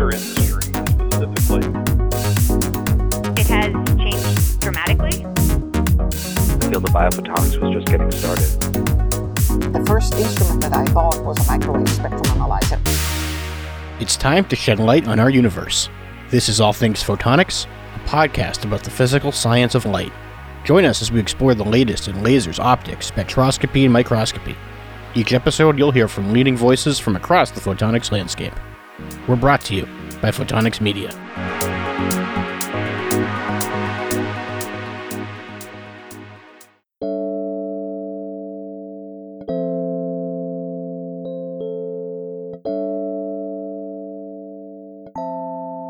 laser industry specifically? It has changed dramatically. The field of biophotonics was just getting started. The first instrument that I bought was a microwave spectrum analyzer. It's time to shed light on our universe. This is All Things Photonics, a podcast about the physical science of light. Join us as we explore the latest in lasers, optics, spectroscopy, and microscopy. Each episode, you'll hear from leading voices from across the photonics landscape. We're brought to you by Photonics Media.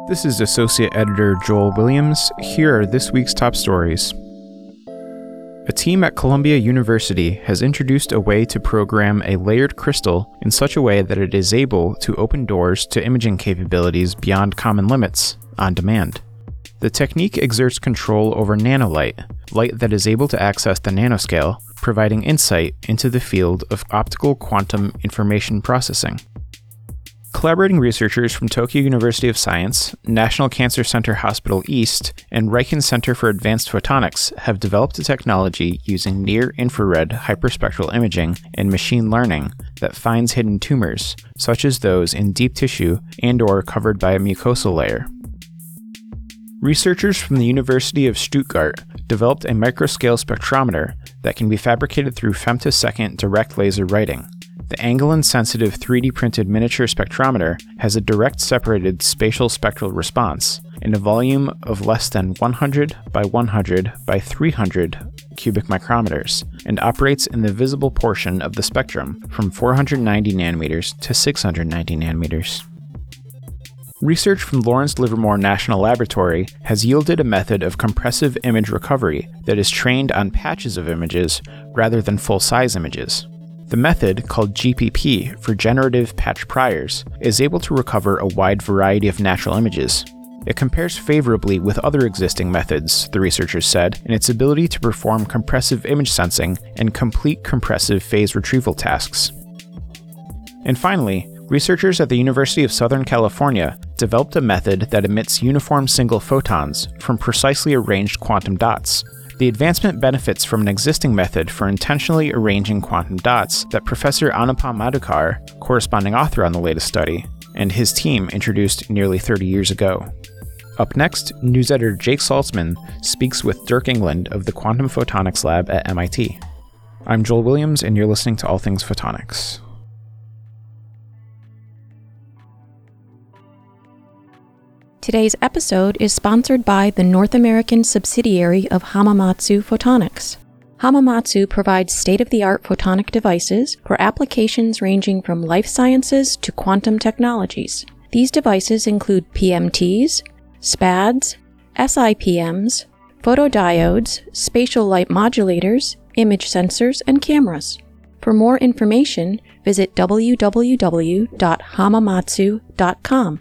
This is Associate Editor Joel Williams. Here are this week's top stories. A team at Columbia University has introduced a way to program a layered crystal in such a way that it is able to open doors to imaging capabilities beyond common limits on demand. The technique exerts control over nanolight, light that is able to access the nanoscale, providing insight into the field of optical quantum information processing. Collaborating researchers from Tokyo University of Science, National Cancer Center Hospital East, and Riken Center for Advanced Photonics have developed a technology using near infrared hyperspectral imaging and machine learning that finds hidden tumors, such as those in deep tissue and or covered by a mucosal layer. Researchers from the University of Stuttgart developed a microscale spectrometer that can be fabricated through femtosecond direct laser writing. The Anglin sensitive 3D printed miniature spectrometer has a direct separated spatial spectral response in a volume of less than 100 by 100 by 300 cubic micrometers and operates in the visible portion of the spectrum from 490 nanometers to 690 nanometers. Research from Lawrence Livermore National Laboratory has yielded a method of compressive image recovery that is trained on patches of images rather than full size images. The method, called GPP for Generative Patch Priors, is able to recover a wide variety of natural images. It compares favorably with other existing methods, the researchers said, in its ability to perform compressive image sensing and complete compressive phase retrieval tasks. And finally, researchers at the University of Southern California developed a method that emits uniform single photons from precisely arranged quantum dots, the advancement benefits from an existing method for intentionally arranging quantum dots that Professor Anupam Madhukar, corresponding author on the latest study, and his team introduced nearly 30 years ago. Up next, news editor Jake Saltzman speaks with Dirk Englund of the Quantum Photonics Lab at MIT. I'm Joel Williams, and you're listening to All Things Photonics. Today's episode is sponsored by the North American subsidiary of Hamamatsu Photonics. Hamamatsu provides state of the art photonic devices for applications ranging from life sciences to quantum technologies. These devices include PMTs, SPADs, SIPMs, photodiodes, spatial light modulators, image sensors, and cameras. For more information, visit www.hamamatsu.com.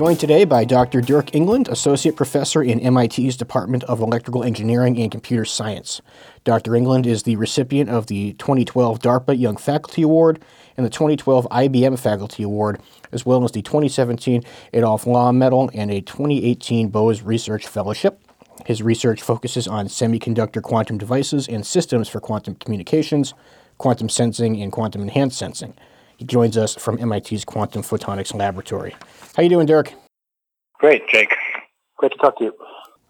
joined today by Dr. Dirk Englund, Associate Professor in MIT's Department of Electrical Engineering and Computer Science. Dr. Englund is the recipient of the 2012 DARPA Young Faculty Award and the 2012 IBM Faculty Award, as well as the 2017 Adolph Lomb Medal and a 2018 Bose Research Fellowship. His research focuses on semiconductor quantum devices and systems for quantum communications, quantum sensing, and quantum enhanced sensing. He joins us from MIT's Quantum Photonics Laboratory. How you doing, Dirk? Great, Jake. Great to talk to you.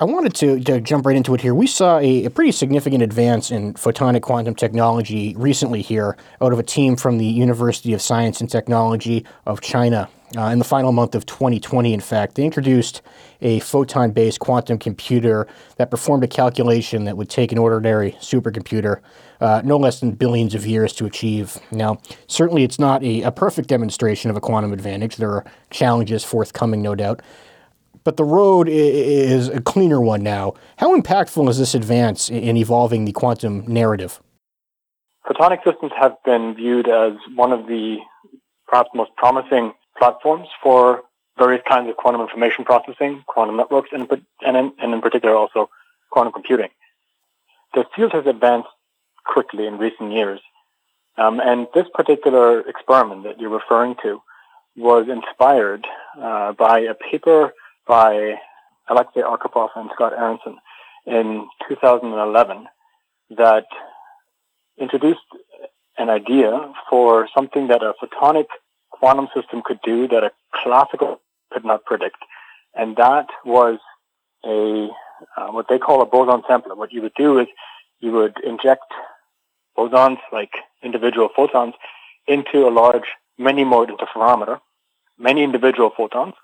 I wanted to, to jump right into it here. We saw a, a, pretty significant advance in photonic quantum technology recently here out of a team from the University of Science and Technology of China. Uh, in the final month of 2020, in fact, they introduced a photon based quantum computer that performed a calculation that would take an ordinary supercomputer uh, no less than billions of years to achieve. Now, certainly it's not a, a perfect demonstration of a quantum advantage. There are challenges forthcoming, no doubt. But the road is a cleaner one now. How impactful is this advance in evolving the quantum narrative? Photonic systems have been viewed as one of the perhaps most promising platforms for various kinds of quantum information processing, quantum networks, and, and, in, and in particular also quantum computing. The field has advanced quickly in recent years. Um, and this particular experiment that you're referring to was inspired uh, by a paper by Alexei Arkhipov and Scott Aaronson in 2011 that introduced an idea for something that a photonic quantum system could do that a classical could not predict. And that was a uh, what they call a boson sampler. What you would do is you would inject bosons, like individual photons, into a large many-mode interferometer, many individual photons.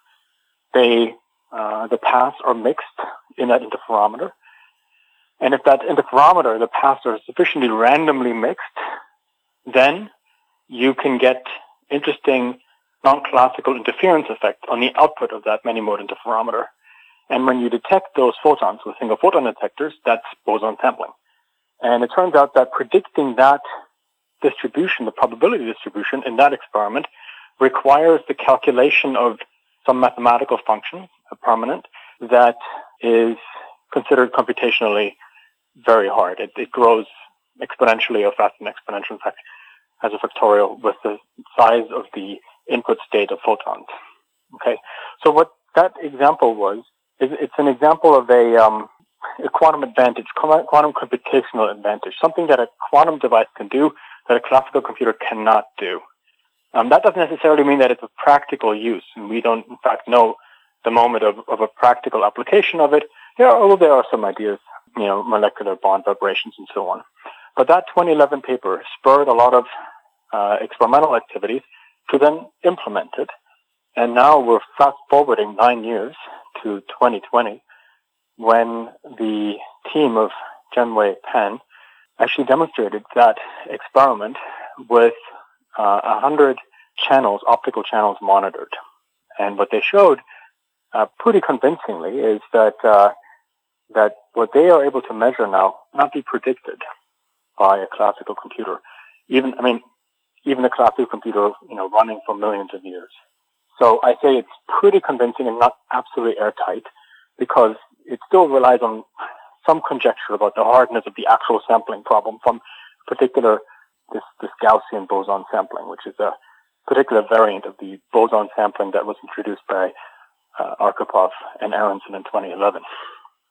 They, uh, the paths are mixed in that interferometer. And if that interferometer, the paths are sufficiently randomly mixed, then you can get interesting non-classical interference effects on the output of that many-mode interferometer. And when you detect those photons with single photon detectors, that's boson sampling. And it turns out that predicting that distribution, the probability distribution in that experiment, requires the calculation of some mathematical function, a permanent, that is considered computationally very hard. It, it grows exponentially or faster than exponential. In fact, as a factorial with the size of the input state of photons. Okay, so what that example was is it's an example of a um, a quantum advantage, quantum computational advantage, something that a quantum device can do that a classical computer cannot do. Um, that doesn't necessarily mean that it's a practical use, and we don't, in fact, know the moment of, of a practical application of it. Are, although there are some ideas, you know, molecular bond vibrations and so on. But that 2011 paper spurred a lot of uh, experimental activities to then implement it. And now we're fast forwarding nine years to 2020 when the team of Jian-Wei Pan actually demonstrated that experiment with uh, 100 channels, optical channels monitored. And what they showed uh, pretty convincingly is that uh, that what they are able to measure now not be predicted by a classical computer. Even, I mean, even a classical computer, you know, running for millions of years. So I say it's pretty convincing and not absolutely airtight because it still relies on some conjecture about the hardness of the actual sampling problem from particular this, this Gaussian boson sampling, which is a particular variant of the boson sampling that was introduced by uh, Arkhipov and Aaronson in 2011.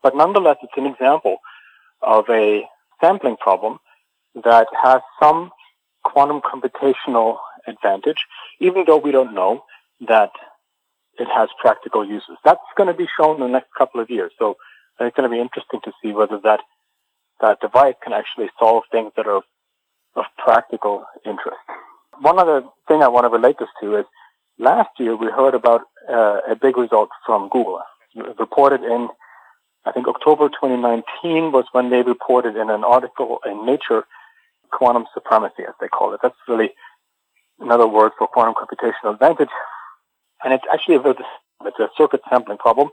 But nonetheless, it's an example of a sampling problem that has some quantum computational advantage, even though we don't know that it has practical uses. That's going to be shown in the next couple of years. So it's going to be interesting to see whether that that device can actually solve things that are of practical interest. One other thing I want to relate this to is last year we heard about uh, a big result from Google. reported in, I think October 2019 was when they reported in an article in Nature quantum supremacy, as they call it. That's really another word for quantum computational advantage and it's actually a, it's a circuit sampling problem.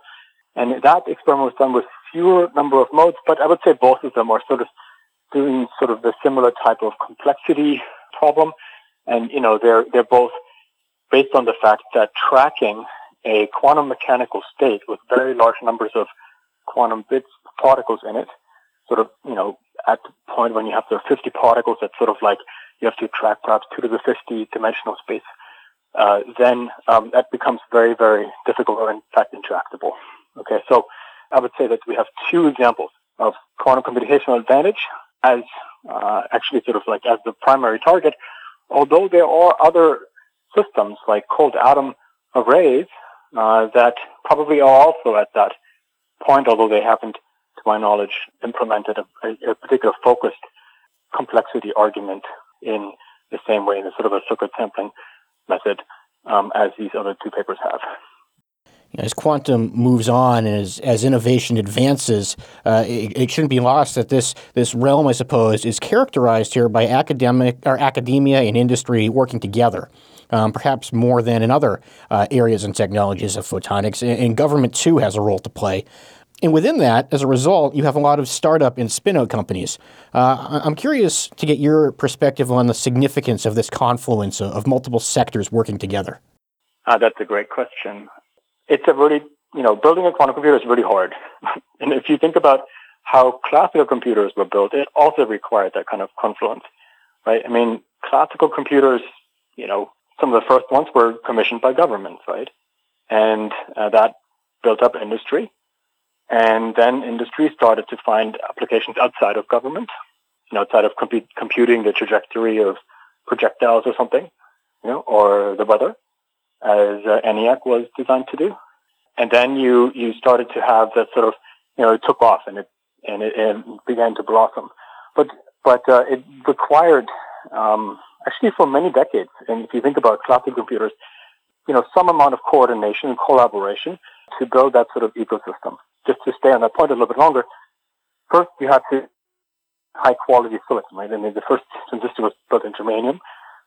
And that experiment was done with fewer number of modes, but I would say both of them are sort of doing sort of the similar type of complexity problem. And, you know, they're, they're both based on the fact that tracking a quantum mechanical state with very large numbers of quantum bits, particles in it, sort of, you know, at the point when you have the 50 particles, that's sort of like you have to track perhaps 2 to the 50 dimensional space uh, then um, that becomes very, very difficult or in fact intractable. Okay, so I would say that we have two examples of quantum computational advantage as uh, actually sort of like as the primary target, although there are other systems like cold atom arrays uh, that probably are also at that point, although they haven't, to my knowledge, implemented a, a particular focused complexity argument in the same way in a sort of a circuit sampling method um, as these other two papers have. As quantum moves on and as, as innovation advances, uh, it, it, shouldn't be lost that this this realm, I suppose, is characterized here by academic or academia and industry working together. Um, perhaps more than in other uh, areas and technologies of photonics. And, government, too, has a role to play. And within that, as a result, you have a lot of startup and spin-out companies. Uh, I'm curious to get your perspective on the significance of this confluence of, of multiple sectors working together. Uh, that's a great question. it's a really, you know, building a quantum computer is really hard. and if you think about how classical computers were built, it also required that kind of confluence, right? I mean, classical computers, you know, some of the first ones were commissioned by governments, right? And uh, that built up industry. And then industry started to find applications outside of government, you know, outside of compu- computing the trajectory of projectiles or something, you know, or the weather, as uh, ENIAC was designed to do. And then you, you started to have that sort of, you know, it took off and it, and it, it began to blossom. But, but, uh, it required, um, actually for many decades. And if you think about classical computers, you know, some amount of coordination and collaboration to build that sort of ecosystem. Just to stay on that point a little bit longer, first you had to high quality silicon, right? I mean, the first transistor was built in germanium,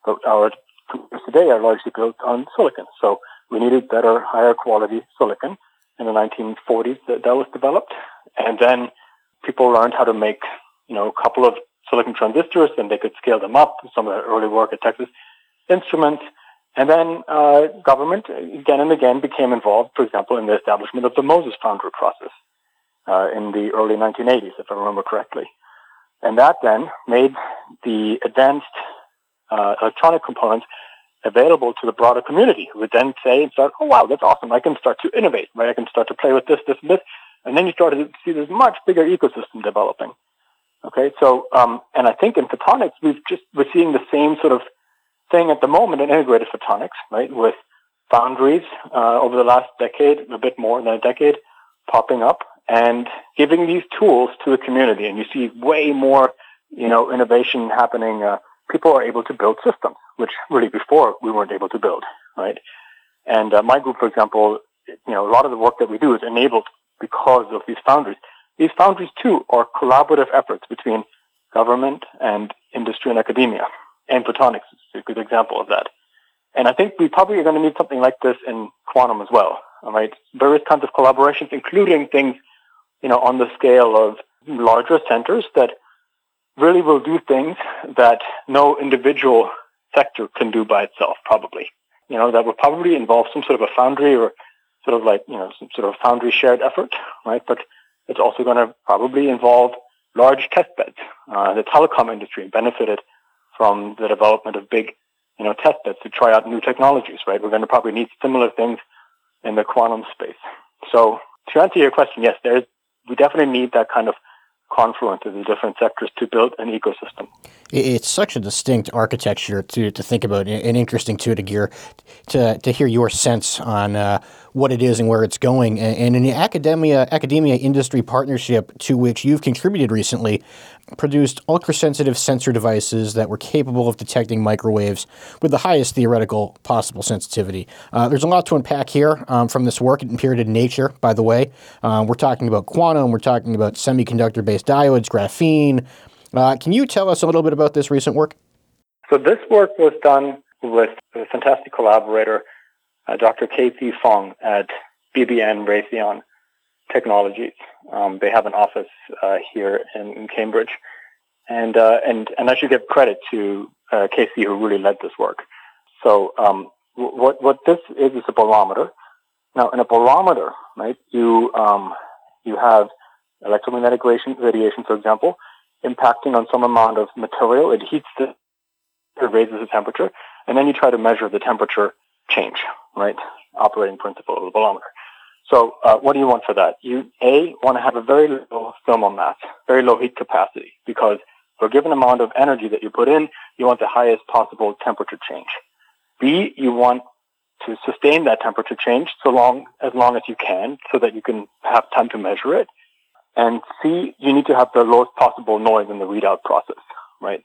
but our computers today are largely built on silicon. So we needed better, higher quality silicon. In the 1940s, that, that was developed. And then people learned how to make, you know, a couple of silicon transistors and they could scale them up. Some of the early work at Texas Instruments. And then uh, government again and again became involved, for example, in the establishment of the MOSIS Foundry process uh, in the early 1980s, if I remember correctly. And that then made the advanced uh, electronic components available to the broader community, who would then say and start, oh wow, that's awesome. I can start to innovate, right? I can start to play with this, this, and this. And then you start to see this much bigger ecosystem developing. Okay, so, um, and I think in photonics, we've just, we're seeing the same sort of thing at the moment in integrated photonics, right? With foundries, uh, over the last decade, a bit more than a decade, popping up and giving these tools to the community. And you see way more, you know, innovation happening. Uh, people are able to build systems, which really before we weren't able to build, right? And uh, my group, for example, you know, a lot of the work that we do is enabled because of these foundries. These foundries too are collaborative efforts between government and industry and academia. And photonics is a good example of that. And I think we probably are going to need something like this in quantum as well. Right, various kinds of collaborations, including things, you know, on the scale of larger centers that really will do things that no individual sector can do by itself, probably. You know, that will probably involve some sort of a foundry or sort of like, you know, some sort of foundry shared effort, right? But it's also going to probably involve large test beds. Uh, the telecom industry benefited from the development of big, you know, test beds to try out new technologies, right? We're going to probably need similar things in the quantum space. So to answer your question, yes, there's, we definitely need that kind of confluence of the different sectors to build an ecosystem. It's such a distinct architecture to, to think about and interesting too to gear to, to hear your sense on uh, what it is and where it's going. And in the academia academia industry partnership to which you've contributed recently, produced ultra-sensitive sensor devices that were capable of detecting microwaves with the highest theoretical possible sensitivity. Uh, there's a lot to unpack here um, from this work. It appeared in Nature, by the way. Uh, we're talking about quantum. We're talking about semiconductor-based diodes, graphene. Uh, can you tell us a little bit about this recent work? So this work was done with a fantastic collaborator, uh, Dr. KC Fong at BBN Raytheon Technologies. Um, they have an office uh, here in, in, Cambridge, and uh, and and I should give credit to uh, KC who really led this work. So um, what what this is is a bolometer. Now, in a bolometer, right, you um, you have electromagnetic radiation, for example, impacting on some amount of material. It heats the, it raises the temperature, and then you try to measure the temperature change, right? Operating principle of the bolometer. So uh, what do you want for that? You a want to have a very low thermal mass, very low heat capacity, because for a given amount of energy that you put in, you want the highest possible temperature change. B, you want to sustain that temperature change so long as long as you can, so that you can have time to measure it. And C, you need to have the lowest possible noise in the readout process, right?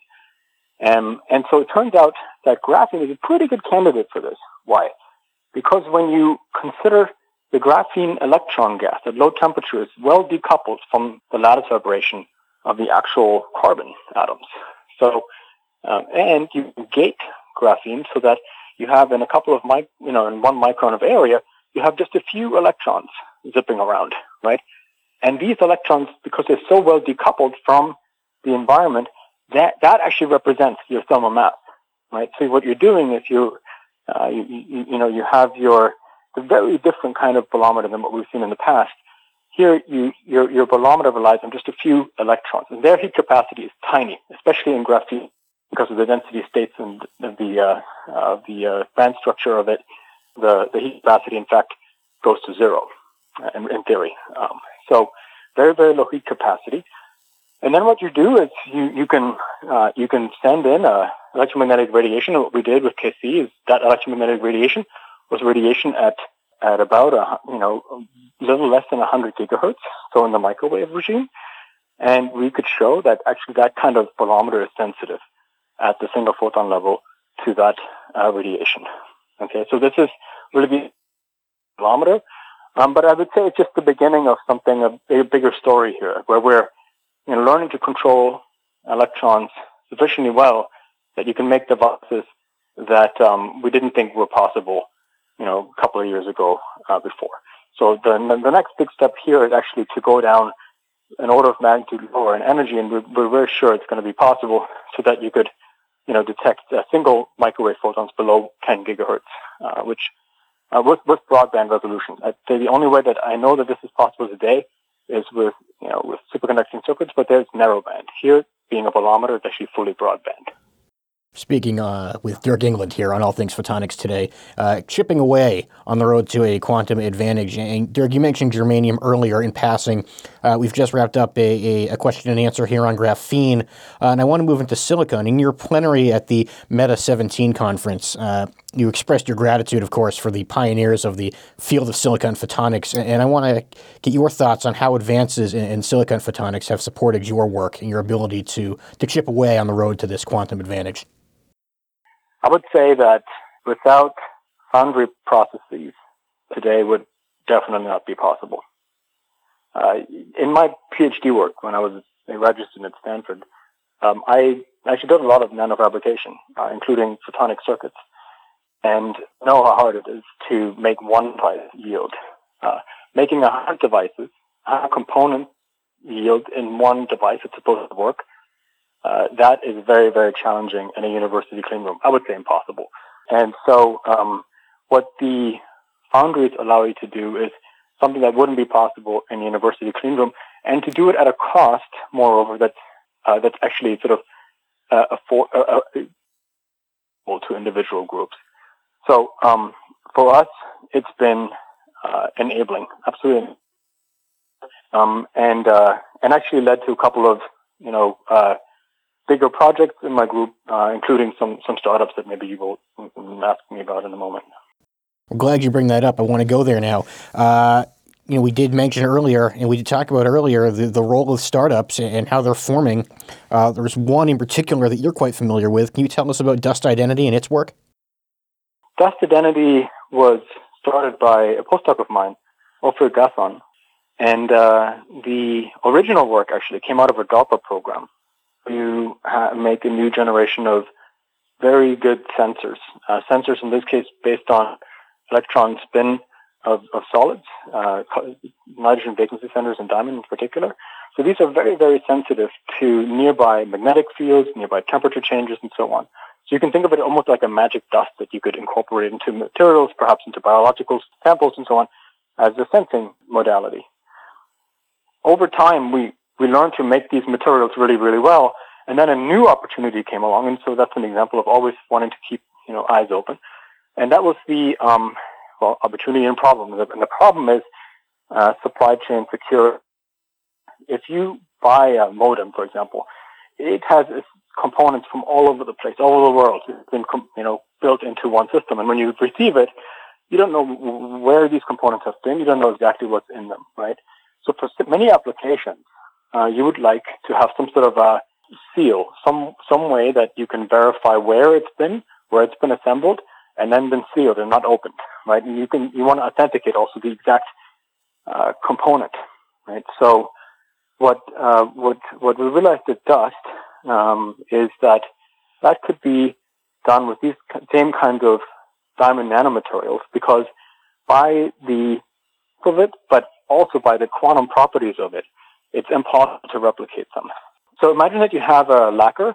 Um, and so it turns out that graphene is a pretty good candidate for this. Why? Because when you consider the graphene electron gas at low temperature is well decoupled from the lattice vibration of the actual carbon atoms. So, um, and you gate graphene so that you have in a couple of mic, you know, in one micron of area, you have just a few electrons zipping around, right? And these electrons, because they're so well decoupled from the environment, that, that actually represents your thermal mass, right? So what you're doing is you, uh, you, you, you know, you have your, a very different kind of bolometer than what we've seen in the past. Here, you, your, your bolometer relies on just a few electrons, and their heat capacity is tiny, especially in graphene, because of the density states and the uh, uh, the uh, band structure of it. The the heat capacity, in fact, goes to zero, uh, in, in theory. Um, so, very very low heat capacity. And then what you do is you you can uh, you can send in uh, electromagnetic radiation. And what we did with KC is that electromagnetic radiation was radiation at at about a you know a little less than 100 gigahertz, so in the microwave regime, and we could show that actually that kind of bolometer is sensitive at the single photon level to that uh, radiation. Okay, so this is really bolometer, um, but I would say it's just the beginning of something a, a bigger story here, where we're you know, learning to control electrons sufficiently well that you can make devices that um, we didn't think were possible, you know, a couple of years ago uh, before. So the, the next big step here is actually to go down an order of magnitude lower in energy, and we're, we're very sure it's going to be possible so that you could, you know, detect a single microwave photons below 10 gigahertz, uh, which uh, with, with broadband resolution. I'd say the only way that I know that this is possible today is with, you know, with superconducting circuits, but there's narrowband. Here, being a bolometer, it's actually fully broadband. Speaking uh, with Dirk Englund here on All Things Photonics today, uh, chipping away on the road to a quantum advantage. And Dirk, you mentioned germanium earlier in passing. Uh, we've just wrapped up a, a, question and answer here on graphene, uh, and I want to move into silicon. In your plenary at the Meta 17 conference, uh, you expressed your gratitude, of course, for the pioneers of the field of silicon photonics. And I want to get your thoughts on how advances in, in silicon photonics have supported your work and your ability to, to chip away on the road to this quantum advantage. I would say that without foundry processes, today would definitely not be possible. Uh, in my PhD work, when I was a graduate student at Stanford, um, I actually did a lot of nanofabrication, uh, including photonic circuits, and know how hard it is to make one device yield. Uh, making a hundred devices, a component yield in one device that's supposed to work uh, that is very, very challenging in a university clean room. I would say impossible. And so, um, what the foundries allow you to do is something that wouldn't be possible in a university clean room, and to do it at a cost, moreover, that's uh, that's actually sort of uh, afford, uh, uh, to individual groups. So um, for us, it's been uh, enabling, absolutely, um, and uh, and actually led to a couple of you know uh, bigger projects in my group, uh, including some some startups that maybe you will ask me about in a moment. I'm glad you bring that up. I want to go there now. Uh, you know, we did mention earlier, and we did talk about earlier the, the role of startups and how they're forming. Uh, there's one in particular that you're quite familiar with. Can you tell us about Dust Identity and its work? Dust Identity was started by a postdoc of mine, Ophir Gaathon, and uh, the original work actually came out of a DARPA program to ha- make a new generation of very good sensors. Uh, sensors in this case based on electron spin of, of solids, uh, nitrogen vacancy centers and diamond in particular. So these are very, very sensitive to nearby magnetic fields, nearby temperature changes, and so on. So you can think of it almost like a magic dust that you could incorporate into materials, perhaps into biological samples and so on, as a sensing modality. Over time, we we learned to make these materials really, really well. And then a new opportunity came along, and so that's an example of always wanting to keep you know eyes open. And that was the um, well opportunity and problem. And the problem is uh, supply chain security. If you buy a modem, for example, it has components from all over the place, all over the world. It's been you know built into one system, and when you receive it, you don't know where these components have been. You don't know exactly what's in them, right? So for many applications, uh, you would like to have some sort of a seal, some some way that you can verify where it's been, where it's been assembled, and then been sealed and not opened, right? And you can you want to authenticate also the exact uh, component, right? So what uh, what what we realized at Dust um, is that that could be done with these same kinds of diamond nanomaterials because by the of it, but also by the quantum properties of it, it's impossible to replicate them. So imagine that you have a lacquer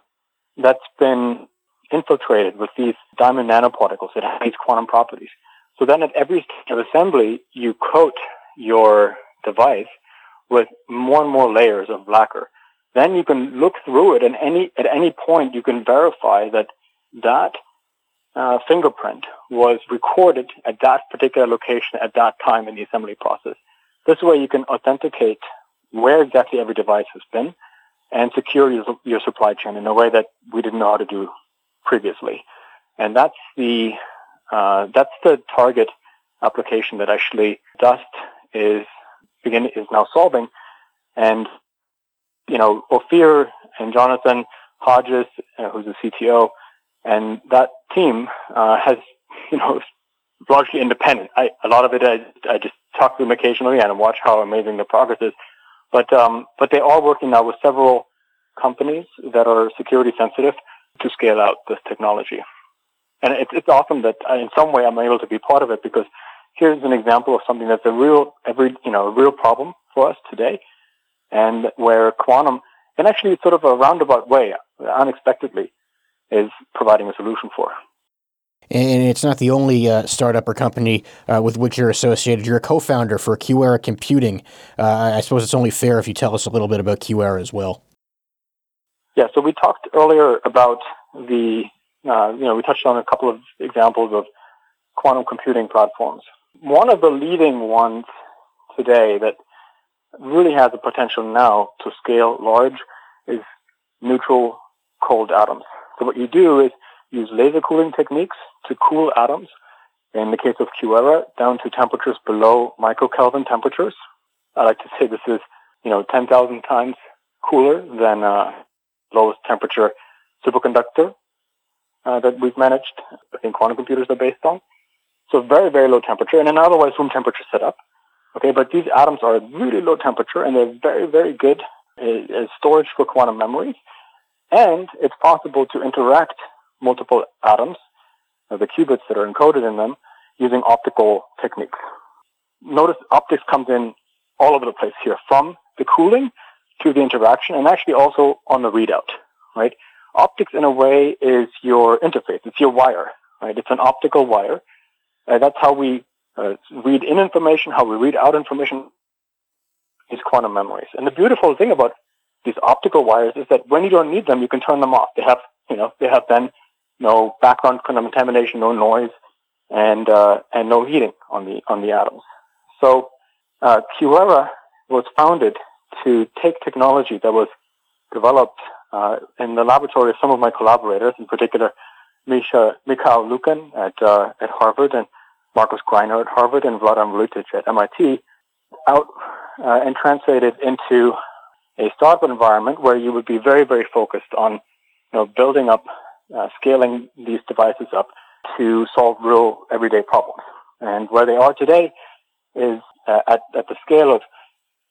that's been infiltrated with these diamond nanoparticles that have these quantum properties. So then at every stage of assembly, you coat your device with more and more layers of lacquer. Then you can look through it and any, at any point you can verify that that uh, fingerprint was recorded at that particular location at that time in the assembly process. This way you can authenticate where exactly every device has been and secure your, your supply chain in a way that we didn't know how to do previously. And that's the, uh, that's the target application that actually Dust is begin, is now solving. And, you know, Ophir and Jonathan Hodges, uh, who's the CTO, and that team uh, has, you know, largely independent. I, a lot of it, I, I just talk to them occasionally and watch how amazing the progress is. But um, but they are working now with several companies that are security sensitive to scale out this technology. And it's it's awesome that uh, in some way I'm able to be part of it because here's an example of something that's a real every you know a real problem for us today, and where quantum, in actually sort of a roundabout way, unexpectedly, is providing a solution for. And it's not the only uh, startup or company uh, with which you're associated. You're a co-founder for QuEra Computing. Uh, I suppose it's only fair if you tell us a little bit about QuEra as well. Yeah, so we talked earlier about the, uh, you know, we touched on a couple of examples of quantum computing platforms. One of the leading ones today that really has the potential now to scale large is neutral cold atoms. So what you do is use laser cooling techniques to cool atoms. In the case of QuEra, down to temperatures below microkelvin temperatures. I like to say this is, you know, 10,000 times cooler than uh, lowest temperature superconductor uh, that we've managed. I think quantum computers are based on. So very, very low temperature and an otherwise room temperature setup. Okay, but these atoms are at really low temperature and they're very, very good as storage for quantum memories. And it's possible to interact multiple atoms, uh, the qubits that are encoded in them, using optical techniques. Notice optics comes in all over the place here, from the cooling to the interaction, and actually also on the readout, right? Optics, in a way, is your interface. It's your wire, right? It's an optical wire. Uh, that's how we uh, read in information, how we read out information, is quantum memories. And the beautiful thing about these optical wires is that when you don't need them, you can turn them off. They have, you know, they have then no background contamination, no noise, and uh, and no heating on the on the atoms. So uh, QuEra was founded to take technology that was developed uh, in the laboratory of some of my collaborators, in particular Misha, Mikhail Lukin at uh, at Harvard and Markus Greiner at Harvard and Vladimir Vuletić at MIT, out uh, and translated into a startup environment where you would be very, very focused on you know, building up, uh, scaling these devices up to solve real everyday problems. And where they are today is uh, at, at the scale of,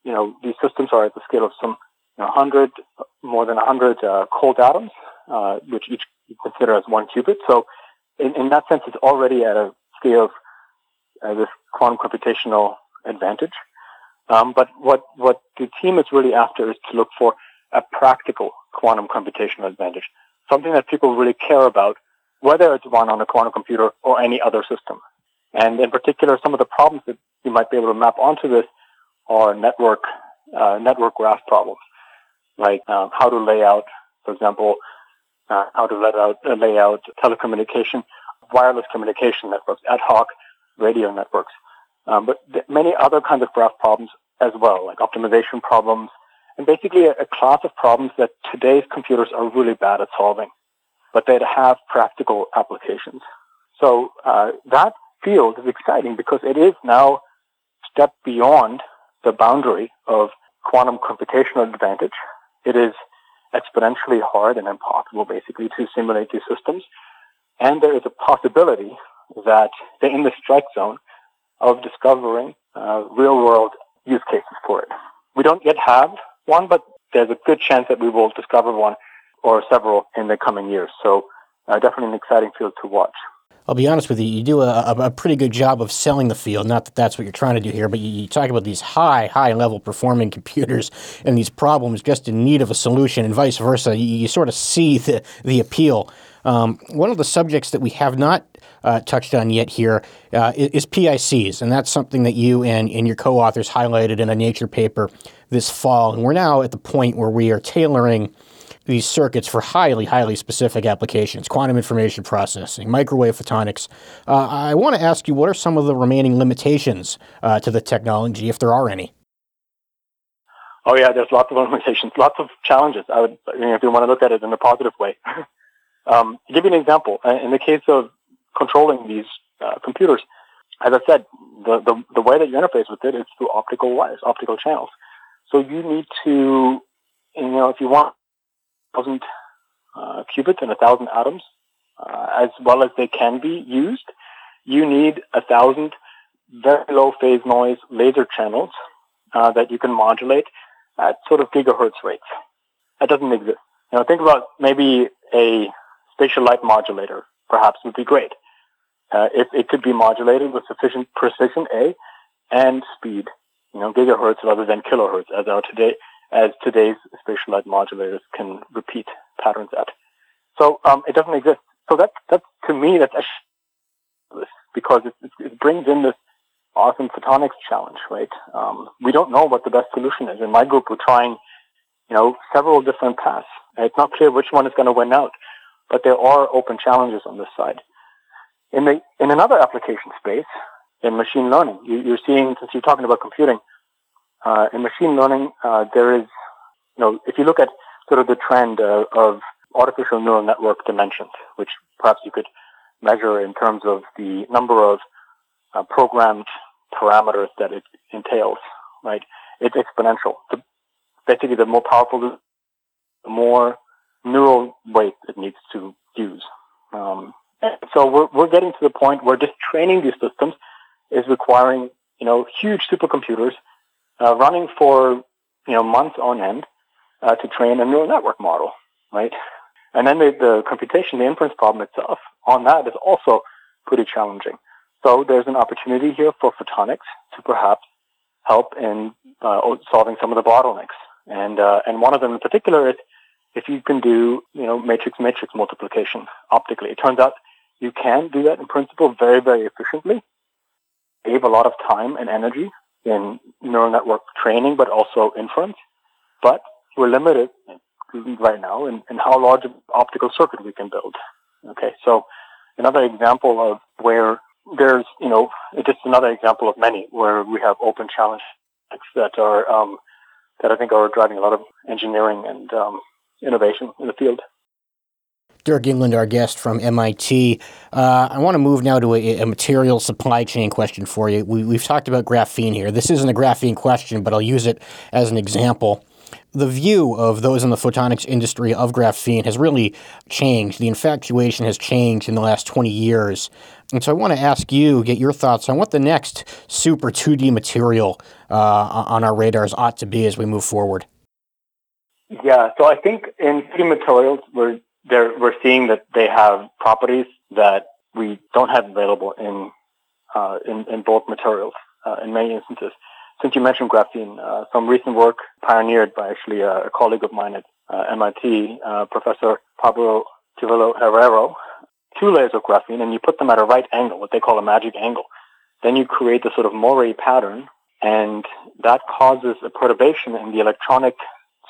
you know, these systems are at the scale of some you know, 100, more than 100 uh, cold atoms, uh, which each you consider as one qubit. So in, in that sense, it's already at a scale of uh, this quantum computational advantage. Um, but what, what the team is really after is to look for a practical quantum computational advantage, something that people really care about, whether it's run on a quantum computer or any other system. And in particular, some of the problems that you might be able to map onto this are network, uh, network graph problems, like um, how to lay out, for example, uh, how to let out, uh, lay out telecommunication, wireless communication networks, ad hoc radio networks. Um, but th- many other kinds of graph problems as well, like optimization problems, and basically a, a class of problems that today's computers are really bad at solving, but they have practical applications. So uh, that field is exciting because it is now step beyond the boundary of quantum computational advantage. It is exponentially hard and impossible, basically, to simulate these systems. And there is a possibility that they're in the strike zone of discovering uh, real world use cases for it. We don't yet have one, but there's a good chance that we will discover one or several in the coming years. So uh, definitely an exciting field to watch. I'll be honest with you, you do a, a, pretty good job of selling the field. Not that that's what you're trying to do here, but you, you, talk about these high, high level performing computers and these problems just in need of a solution, and vice versa. You, you sort of see the, the appeal. Um, one of the subjects that we have not uh, touched on yet here uh, is PICs, and that's something that you and, and your co-authors highlighted in a Nature paper this fall. And we're now at the point where we are tailoring these circuits for highly, highly specific applications, quantum information processing, microwave photonics. Uh, I want to ask you, what are some of the remaining limitations uh, to the technology, if there are any? Oh yeah, there's lots of limitations, lots of challenges. I would, if you want to look at it in a positive way. um, to give you an example, uh, in the case of controlling these uh, computers, as I said, the, the the way that you interface with it is through optical wires, optical channels. So you need to, you know, if you want thousand uh, qubits and a thousand atoms, uh, as well as they can be used, you need a thousand very low phase noise laser channels uh, that you can modulate at sort of gigahertz rates. That doesn't exist. You know, think about maybe a spatial light modulator, perhaps would be great. Uh, if it could be modulated with sufficient precision, A, and speed, you know, gigahertz rather than kilohertz, as are today, as today's spatial light modulators can repeat patterns at. So um, it doesn't exist. So that that's to me that's because it, it brings in this awesome photonics challenge, right? Um, we don't know what the best solution is. In my group, we're trying, you know, several different paths. It's not clear which one is going to win out, but there are open challenges on this side. In the in another application space, in machine learning, you, are seeing since you're talking about computing, uh, in machine learning, uh, there is, you know, if you look at sort of the trend uh, of artificial neural network dimensions, which perhaps you could measure in terms of the number of uh, programmed parameters that it entails, right? It's exponential. The, basically, the more powerful, the more neural weight it needs to use. Um, so we're, we're getting to the point where just training these systems is requiring, you know, huge supercomputers uh, running for, you know, months on end uh, to train a neural network model, right? And then the, the computation, the inference problem itself on that is also pretty challenging. So there's an opportunity here for photonics to perhaps help in uh, solving some of the bottlenecks. And uh, and one of them in particular is if you can do you know matrix matrix multiplication optically. It turns out you can do that in principle very very efficiently. Save a lot of time and energy in neural network training, but also inference. But we're limited right now in, in how large an optical circuit we can build. Okay, so another example of where there's, you know, just another example of many where we have open challenge that are, um, that I think are driving a lot of engineering and um, innovation in the field. Dirk Englund, our guest from MIT. Uh, I want to move now to a, a, material supply chain question for you. We, we've talked about graphene here. This isn't a graphene question, but I'll use it as an example the view of those in the photonics industry of graphene has really changed. The infatuation has changed in the last 20 years. And so I want to ask you, get your thoughts on what the next super 2D material uh, on our radars ought to be as we move forward. Yeah, so I think in 2D materials, we're, we're seeing that they have properties that we don't have available in, uh, in, in both materials uh, in many instances since you mentioned graphene, uh, some recent work pioneered by actually a, a colleague of mine at uh, MIT, uh, Professor Pablo Jarillo-Herrero, two layers of graphene, and you put them at a right angle, what they call a magic angle. Then you create the sort of Moiré pattern, and that causes a perturbation in the electronic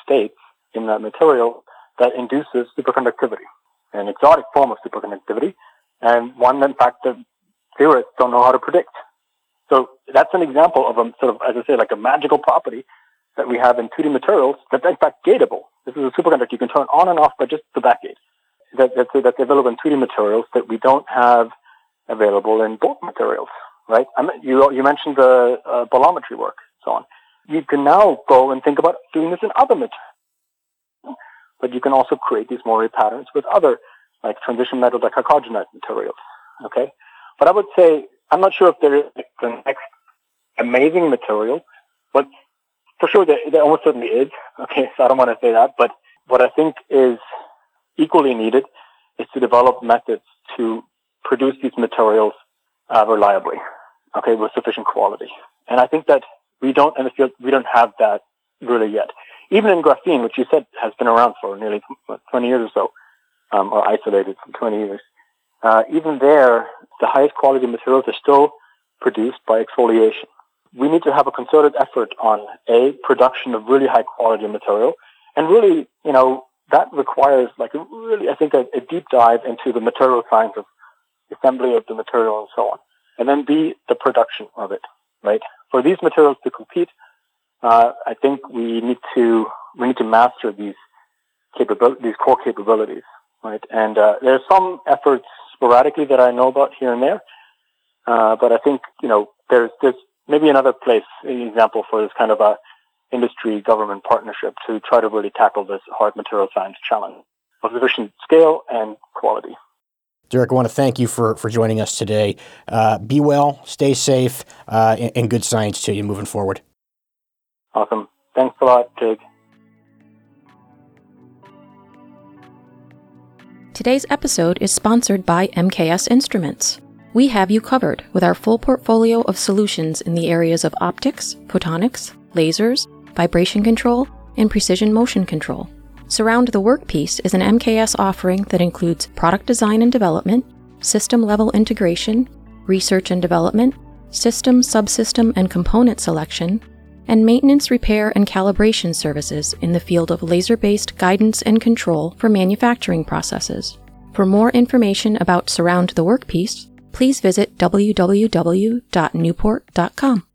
states in that material that induces superconductivity, an exotic form of superconductivity, and one, in fact, that theorists don't know how to predict. So that's an example of a sort of, as I say, like a magical property that we have in 2D materials that's in fact gateable. This is a superconductor you can turn on and off by just the backgate. That, that's, that's available in 2D materials that we don't have available in bulk materials, right? I mean, you, you mentioned the uh, bolometry work, so on. You can now go and think about doing this in other materials. But you can also create these Moiré patterns with other, like transition metal dichalcogenide materials, okay? But I would say I'm not sure if there is the next amazing material, but for sure there, there almost certainly is. Okay, so I don't want to say that, but what I think is equally needed is to develop methods to produce these materials uh, reliably, okay, with sufficient quality. And I think that we don't in the field we don't have that really yet. Even in graphene, which you said has been around for nearly 20 years or so, um, or isolated for 20 years, uh, even there, the highest quality materials are still produced by exfoliation. We need to have a concerted effort on a production of really high quality material, and really, you know, that requires like a really, I think, a, a deep dive into the material science of assembly of the material and so on, and then B, the production of it. Right for these materials to compete, uh, I think we need to we need to master these capabilities, these core capabilities, right? And uh, there are some efforts sporadically that I know about here and there, uh, but I think you know there's there's maybe another place, an example for this kind of a industry government partnership to try to really tackle this hard material science challenge of sufficient scale and quality. Dirk, I want to thank you for, for joining us today. Uh, be well, stay safe, uh, and, and, good science to you moving forward. Awesome. Thanks a lot, Jake. Today's episode is sponsored by MKS Instruments. We have you covered with our full portfolio of solutions in the areas of optics, photonics, lasers, vibration control, and precision motion control. Surround the Workpiece is an MKS offering that includes product design and development, system level integration, research and development, system, subsystem, and component selection, and maintenance, repair, and calibration services in the field of laser based guidance and control for manufacturing processes. For more information about Surround the Workpiece, please visit www.newport.com.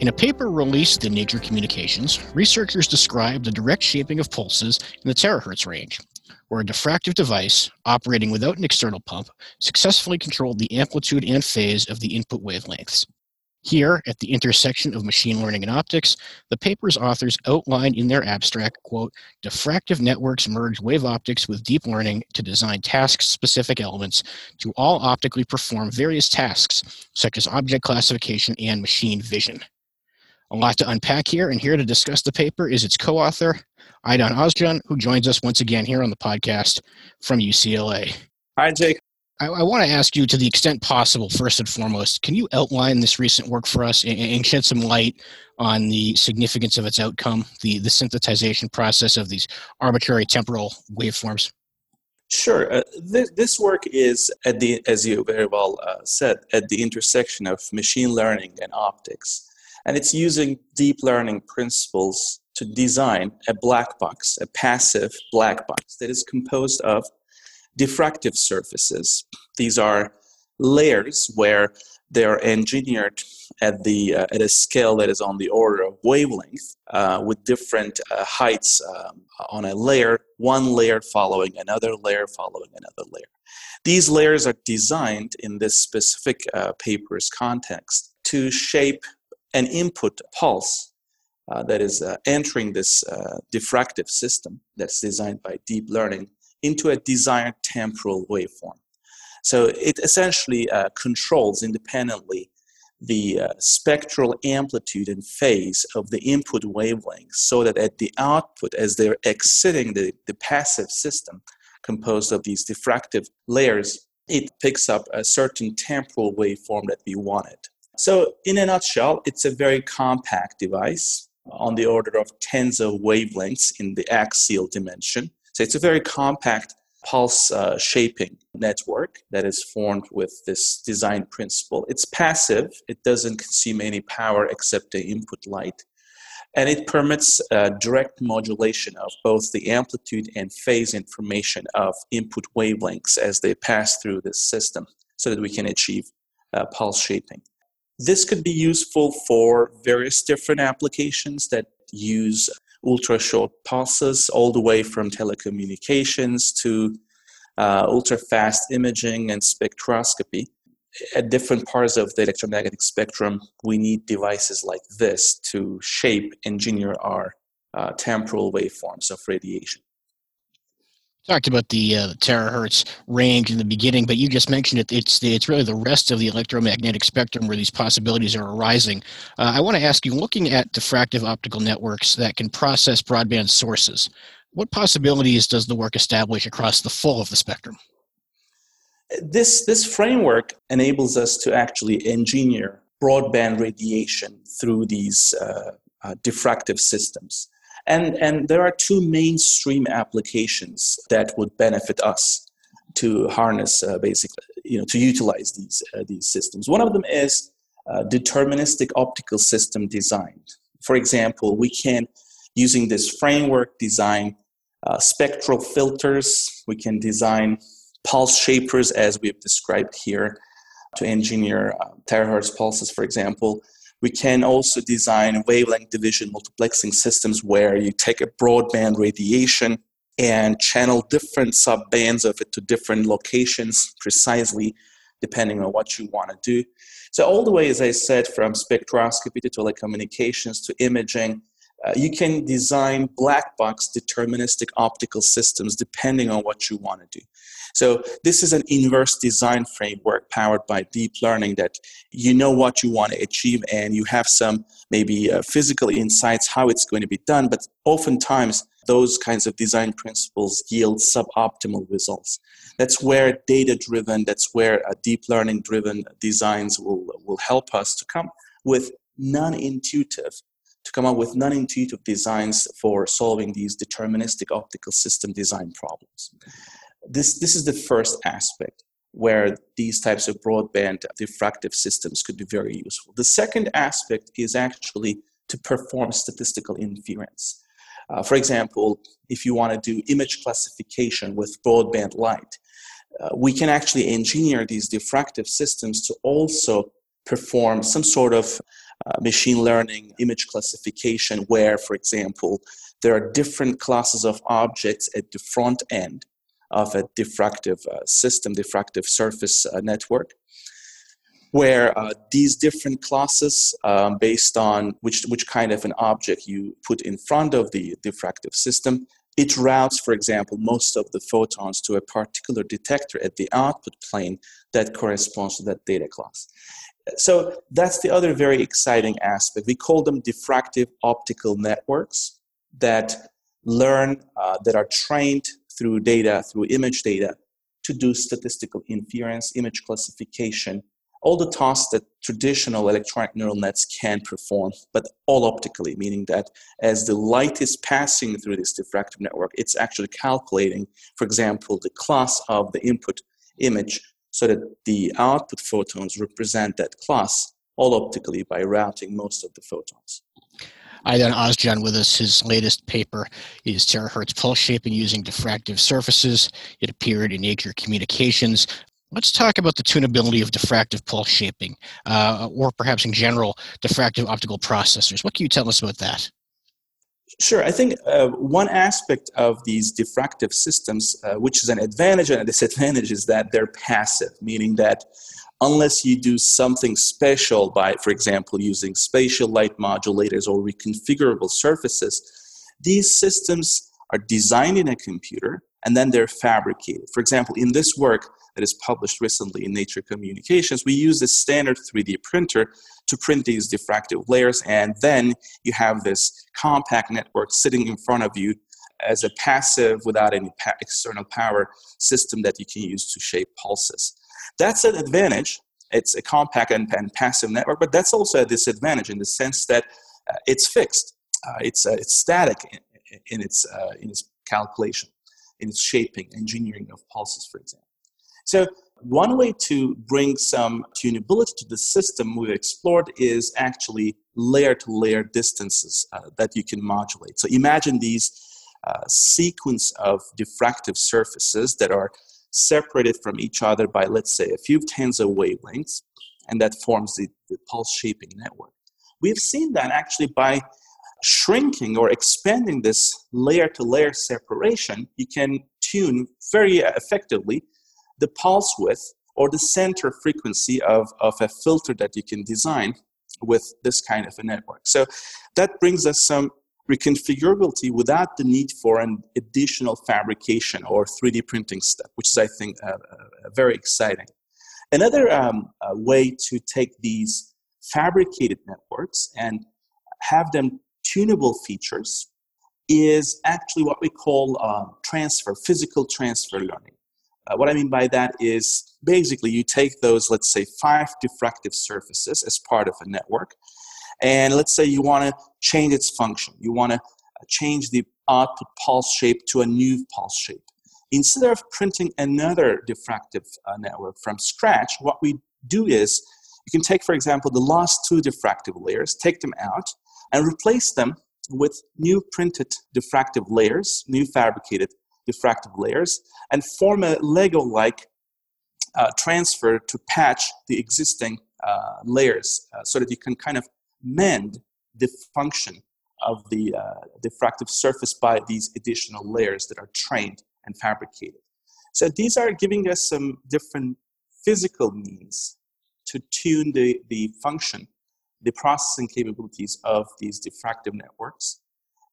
In a paper released in Nature Communications, researchers described the direct shaping of pulses in the terahertz range, where a diffractive device, operating without an external pump, successfully controlled the amplitude and phase of the input wavelengths. Here, at the intersection of machine learning and optics, the paper's authors outline in their abstract, quote, diffractive networks merge wave optics with deep learning to design task-specific elements to all optically perform various tasks, such as object classification and machine vision, a lot to unpack here, and here to discuss the paper is its co-author, Aydogan Ozcan, who joins us once again here on the podcast from UCLA. Hi, Jake. I, I want to ask you, to the extent possible, first and foremost, can you outline this recent work for us and, and shed some light on the significance of its outcome, the, the synthesization process of these arbitrary temporal waveforms? Sure. Uh, this, this work is at the, as you very well uh, said, at the intersection of machine learning and optics. And it's using deep learning principles to design a black box, a passive black box that is composed of diffractive surfaces. These are layers where they're engineered at the uh, at a scale that is on the order of wavelength uh, with different uh, heights um, on a layer one layer following another layer following another layer these layers are designed in this specific uh, paper's context to shape an input pulse uh, that is uh, entering this uh, diffractive system that's designed by deep learning into a desired temporal waveform. So it essentially uh, controls independently the uh, spectral amplitude and phase of the input wavelengths so that at the output, as they're exiting the, the passive system composed of these diffractive layers, it picks up a certain temporal waveform that we wanted. So, in a nutshell, it's a very compact device on the order of tens of wavelengths in the axial dimension. So, it's a very compact pulse uh, shaping network that is formed with this design principle. It's passive, it doesn't consume any power except the input light. And it permits uh, direct modulation of both the amplitude and phase information of input wavelengths as they pass through this system so that we can achieve uh, pulse shaping. This could be useful for various different applications that use ultra short pulses, all the way from telecommunications to uh, ultra fast imaging and spectroscopy. At different parts of the electromagnetic spectrum, we need devices like this to shape, engineer our uh, temporal waveforms of radiation talked about the, uh, terahertz range in the beginning, but you just mentioned it. It's the, it's really the rest of the electromagnetic spectrum where these possibilities are arising. Uh, I want to ask you, looking at diffractive optical networks that can process broadband sources, what possibilities does the work establish across the full of the spectrum? This, this framework enables us to actually engineer broadband radiation through these uh, uh, diffractive systems. And, and there are two mainstream applications that would benefit us to harness uh, basically, you know, to utilize these, uh, these systems. One of them is uh, deterministic optical system design. For example, we can, using this framework, design uh, spectral filters. We can design pulse shapers as we've described here to engineer uh, terahertz pulses, for example. We can also design wavelength division multiplexing systems where you take a broadband radiation and channel different subbands of it to different locations precisely depending on what you want to do. So, all the way, as I said, from spectroscopy to telecommunications to imaging, uh, you can design black box deterministic optical systems depending on what you want to do. So this is an inverse design framework powered by deep learning that you know what you want to achieve and you have some maybe uh, physical insights how it's going to be done, but oftentimes those kinds of design principles yield suboptimal results. That's where data driven, that's where uh, deep learning driven designs will, will help us to come with non intuitive to come up with non-intuitive designs for solving these deterministic optical system design problems. This, this is the first aspect where these types of broadband diffractive systems could be very useful. The second aspect is actually to perform statistical inference. Uh, for example, if you want to do image classification with broadband light, uh, we can actually engineer these diffractive systems to also perform some sort of uh, machine learning image classification where, for example, there are different classes of objects at the front end of a diffractive uh, system, diffractive surface uh, network, where uh, these different classes, um, based on which, which kind of an object you put in front of the diffractive system, it routes, for example, most of the photons to a particular detector at the output plane that corresponds to that data class. So that's the other very exciting aspect. We call them diffractive optical networks that learn, uh, that are trained through data, through image data, to do statistical inference, image classification, all the tasks that traditional electronic neural nets can perform, but all optically, meaning that as the light is passing through this diffractive network, it's actually calculating, for example, the class of the input image so that the output photons represent that class all optically by routing most of the photons. Aydogan Ozcan with us. His latest paper is terahertz pulse shaping using diffractive surfaces. It appeared in Nature Communications. Let's talk about the tunability of diffractive pulse shaping, uh, or perhaps in general, diffractive optical processors. What can you tell us about that? Sure. I think uh, one aspect of these diffractive systems, uh, which is an advantage and a disadvantage, is that they're passive, meaning that unless you do something special by, for example, using spatial light modulators or reconfigurable surfaces, these systems are designed in a computer and then they're fabricated. For example, in this work, that is published recently in Nature Communications, we use a standard 3D printer to print these diffractive layers, and then you have this compact network sitting in front of you as a passive, without any pa- external power system that you can use to shape pulses. That's an advantage. It's a compact and, and passive network, but that's also a disadvantage in the sense that uh, it's fixed. Uh, it's, uh, it's static in, in its, uh, in its calculation, in its shaping, engineering of pulses, for example. So one way to bring some tunability to the system we've explored is actually layer to layer distances uh, that you can modulate. So imagine these uh, sequence of diffractive surfaces that are separated from each other by, let's say, a few tens of wavelengths, and that forms the, the pulse shaping network. We've seen that actually by shrinking or expanding this layer to layer separation, you can tune very effectively the pulse width or the center frequency of, of a filter that you can design with this kind of a network. So that brings us some reconfigurability without the need for an additional fabrication or 3D printing step, which is, I think, uh, uh, very exciting. Another um, uh, way to take these fabricated networks and have them tunable features is actually what we call uh, transfer, physical transfer learning. Uh, what I mean by that is basically you take those, let's say, five diffractive surfaces as part of a network, and let's say you want to change its function. You want to uh, change the output pulse shape to a new pulse shape. Instead of printing another diffractive uh, network from scratch, what we do is you can take, for example, the last two diffractive layers, take them out, and replace them with new printed diffractive layers, new fabricated diffractive layers, and form a Lego like uh, transfer to patch the existing uh, layers uh, so that you can kind of mend the function of the uh, diffractive surface by these additional layers that are trained and fabricated. So these are giving us some different physical means to tune the, the function, the processing capabilities of these diffractive networks.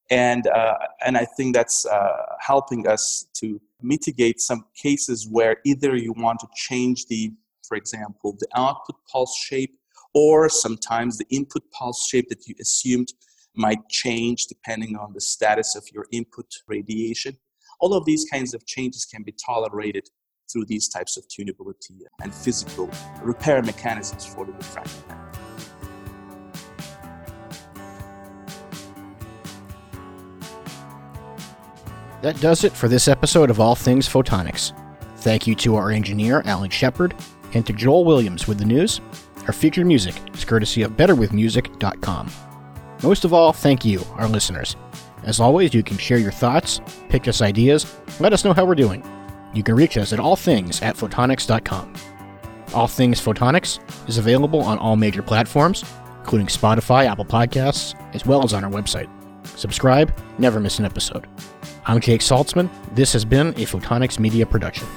And, uh, and I think that's uh, helping us to mitigate some cases where either you want to change the, for example, the output pulse shape, or sometimes the input pulse shape that you assumed might change depending on the status of your input radiation. All of these kinds of changes can be tolerated through these types of tunability and physical repair mechanisms for the diffractive network. That does it for this episode of All Things Photonics. Thank you to our engineer, Alan Shepard, and to Joel Williams with the news. Our featured music is courtesy of BetterWithMusic.com. Most of all, thank you, our listeners. As always, you can share your thoughts, pitch us ideas, let us know how we're doing. You can reach us at allthings at photonics.com. All Things Photonics is available on all major platforms, including Spotify, Apple Podcasts, as well as on our website. Subscribe, never miss an episode. I'm Jake Saltzman. This has been a Photonics Media production.